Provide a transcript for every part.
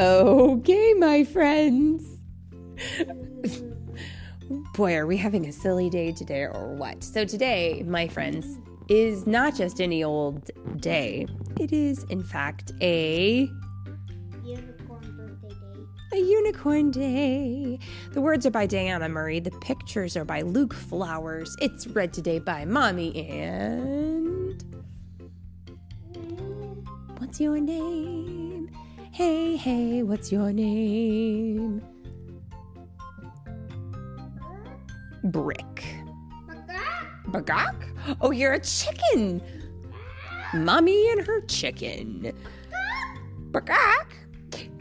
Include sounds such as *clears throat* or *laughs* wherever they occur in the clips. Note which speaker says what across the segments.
Speaker 1: Okay, my friends. Boy, are we having a silly day today or what? So, today, my friends, is not just any old day. It is, in fact, a
Speaker 2: Unicorn birthday day.
Speaker 1: a unicorn day. The words are by Diana Murray. The pictures are by Luke Flowers. It's read today by Mommy and. Mm. What's your name? Hey, hey, what's your name? Brick. Bagak? Oh, you're a chicken. Mommy and her chicken. Bagak.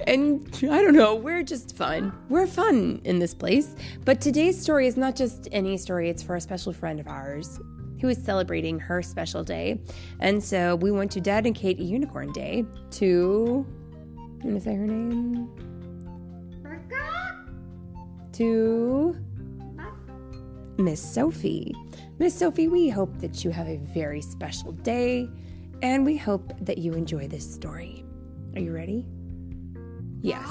Speaker 1: And I don't know, we're just fun. We're fun in this place. But today's story is not just any story, it's for a special friend of ours who is celebrating her special day. And so we want to dedicate unicorn day to. Want to say her name? To. Miss Sophie. Miss Sophie, we hope that you have a very special day and we hope that you enjoy this story. Are you ready? Yes.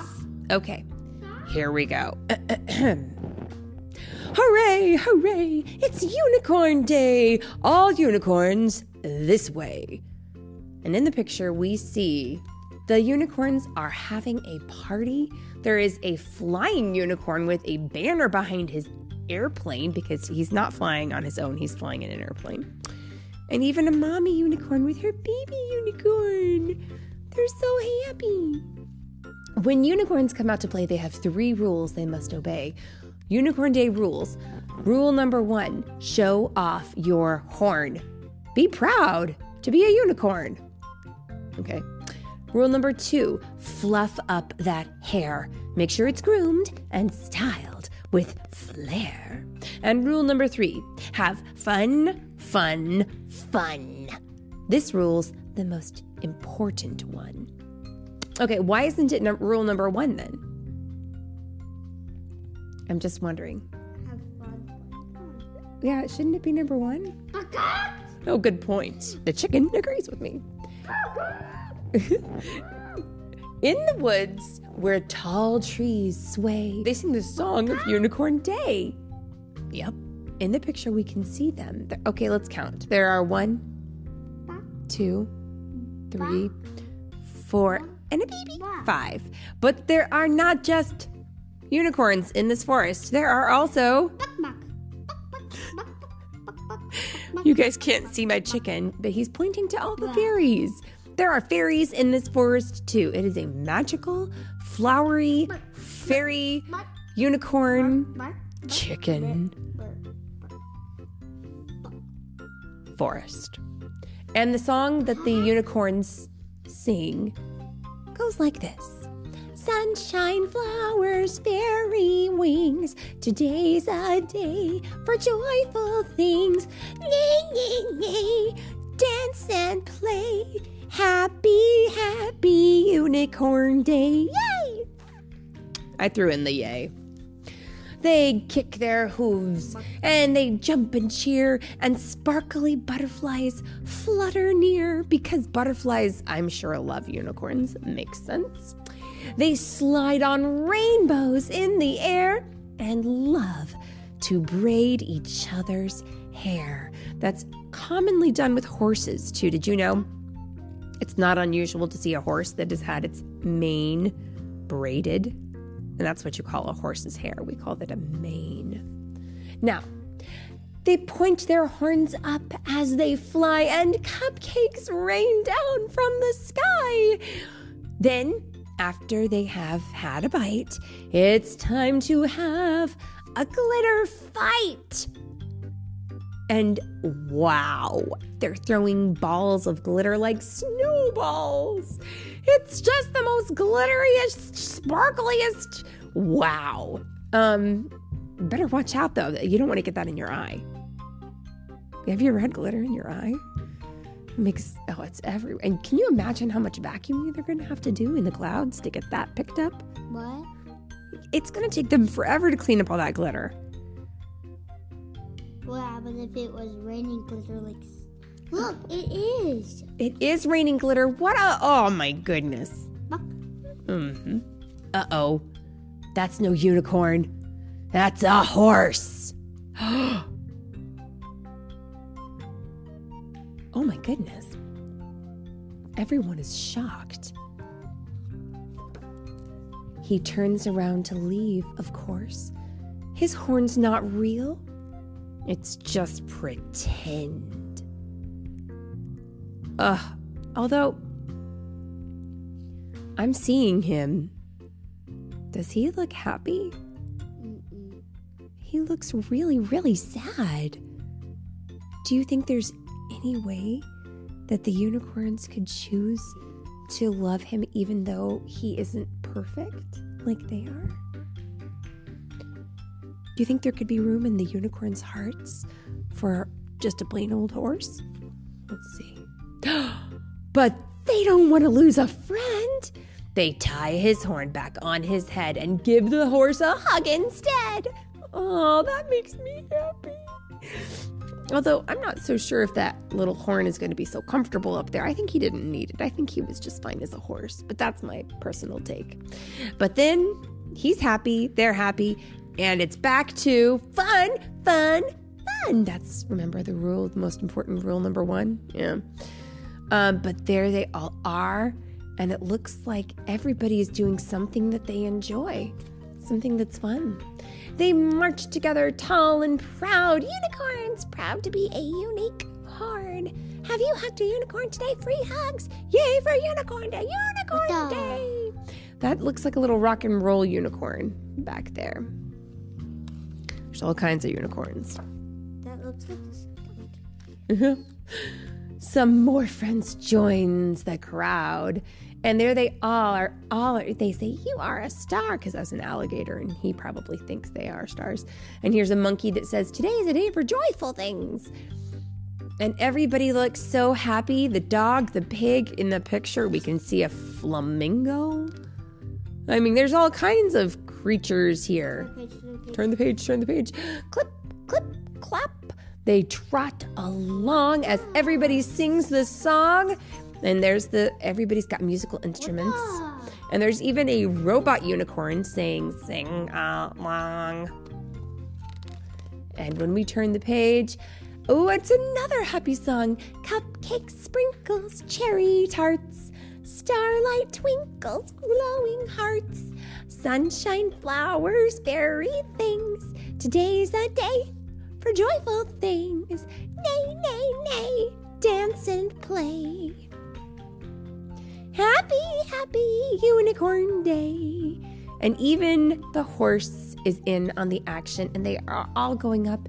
Speaker 1: Okay. Here we go. *clears throat* hooray, hooray! It's Unicorn Day! All unicorns this way. And in the picture, we see the unicorns are having a party. There is a flying unicorn with a banner behind his airplane because he's not flying on his own, he's flying in an airplane. And even a mommy unicorn with her baby unicorn. They're so happy. When unicorns come out to play, they have three rules they must obey. Unicorn Day rules. Rule number one show off your horn. Be proud to be a unicorn. Okay. Rule number two fluff up that hair. Make sure it's groomed and styled with flair. And rule number three have fun, fun, fun. This rule's the most important one. Okay, why isn't it num- rule number one then? I'm just wondering.
Speaker 2: Have fun.
Speaker 1: Yeah, shouldn't it be number one? Oh, good point. The chicken agrees with me. *laughs* In the woods where tall trees sway, they sing the song of Unicorn Day. Yep. In the picture, we can see them. There- okay, let's count. There are one, two, three, four, and a baby. Five. But there are not just unicorns in this forest, there are also. *laughs* You guys can't see my chicken, but he's pointing to all the fairies. There are fairies in this forest too. It is a magical, flowery, fairy, unicorn, chicken forest. And the song that the unicorns sing goes like this. Sunshine, flowers, fairy wings. Today's a day for joyful things. Nay, nay, nay. Dance and play. Happy, happy unicorn day. Yay! I threw in the yay. They kick their hooves and they jump and cheer, and sparkly butterflies flutter near because butterflies, I'm sure, love unicorns. Makes sense. They slide on rainbows in the air and love to braid each other's hair. That's commonly done with horses, too. Did you know? It's not unusual to see a horse that has had its mane braided. And that's what you call a horse's hair. We call that a mane. Now, they point their horns up as they fly, and cupcakes rain down from the sky. Then, after they have had a bite, it's time to have a glitter fight. And wow, they're throwing balls of glitter like snowballs. It's just the most glitteriest, sparkliest. Wow. Um, better watch out though. You don't want to get that in your eye. Have you ever had glitter in your eye? It makes oh, it's everywhere. And can you imagine how much vacuuming they're going to have to do in the clouds to get that picked up?
Speaker 2: What?
Speaker 1: It's going to take them forever to clean up all that glitter.
Speaker 2: What happens if it was raining glitter like? Look, it is.
Speaker 1: It is raining glitter. What a oh my goodness.
Speaker 2: Look.
Speaker 1: hmm Uh oh. That's no unicorn. That's a horse. *gasps* oh my goodness. Everyone is shocked. He turns around to leave, of course. His horn's not real. It's just pretend. Ugh. Although, I'm seeing him. Does he look happy?
Speaker 2: Mm-mm.
Speaker 1: He looks really, really sad. Do you think there's any way that the unicorns could choose to love him even though he isn't perfect like they are? Do you think there could be room in the unicorns' hearts for just a plain old horse? Let's see. *gasps* but they don't want to lose a friend. They tie his horn back on his head and give the horse a hug instead. Oh, that makes me happy. Although I'm not so sure if that little horn is going to be so comfortable up there. I think he didn't need it. I think he was just fine as a horse, but that's my personal take. But then he's happy, they're happy, and it's back to fun, fun, fun. That's remember the rule, the most important rule number one. Yeah. Um, but there they all are, and it looks like everybody is doing something that they enjoy, something that's fun. They march together tall and proud, unicorns, proud to be a unique horn. Have you hugged a unicorn today? Free hugs! Yay for Unicorn Day! Unicorn Day! That looks like a little rock and roll unicorn back there. There's all kinds of unicorns.
Speaker 2: That looks like. *laughs*
Speaker 1: Some more friends joins the crowd, and there they all are. All they say, "You are a star," because that's an alligator, and he probably thinks they are stars. And here's a monkey that says, "Today is a day for joyful things." And everybody looks so happy. The dog, the pig in the picture, we can see a flamingo. I mean, there's all kinds of creatures here.
Speaker 2: Turn page.
Speaker 1: Turn the page, turn the page. *gasps* Clip, clip, clap. They trot along as everybody sings the song. And there's the everybody's got musical instruments. And there's even a robot unicorn saying sing along. And when we turn the page, oh, it's another happy song. Cupcakes, sprinkles, cherry tarts, starlight twinkles, glowing hearts, sunshine, flowers, fairy things. Today's a day for joyful things. Nay, nay, nay, dance and play. Happy, happy Unicorn Day. And even the horse is in on the action, and they are all going up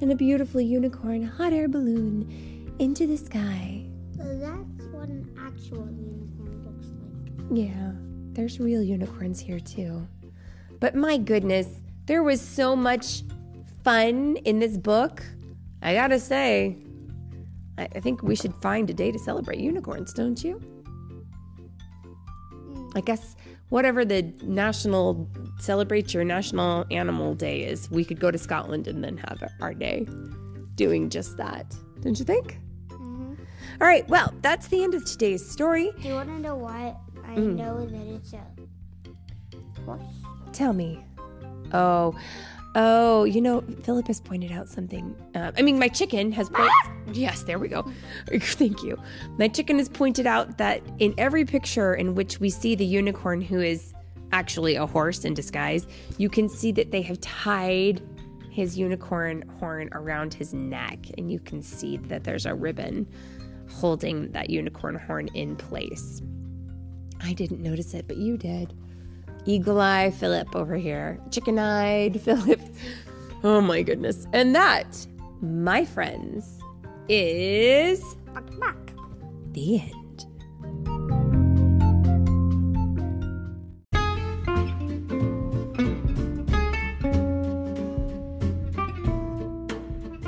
Speaker 1: in a beautiful unicorn hot air balloon into the sky.
Speaker 2: So that's what an actual.
Speaker 1: Yeah, there's real unicorns here too. But my goodness, there was so much fun in this book. I gotta say, I, I think we should find a day to celebrate unicorns, don't you? I guess whatever the national celebrate your national animal day is, we could go to Scotland and then have our day doing just that. Don't you think?
Speaker 2: Mm-hmm.
Speaker 1: All right, well, that's the end of today's story.
Speaker 2: Do you want to know why
Speaker 1: Mm.
Speaker 2: know that it's a horse?
Speaker 1: Tell me. Oh, oh, you know, Philip has pointed out something. Uh, I mean, my chicken has pointed. yes, there we go. *laughs* Thank you. My chicken has pointed out that in every picture in which we see the unicorn who is actually a horse in disguise, you can see that they have tied his unicorn horn around his neck, and you can see that there's a ribbon holding that unicorn horn in place. I didn't notice it, but you did. Eagle Eye Philip over here. Chicken eyed *laughs* Philip. Oh my goodness. And that, my friends, is the end.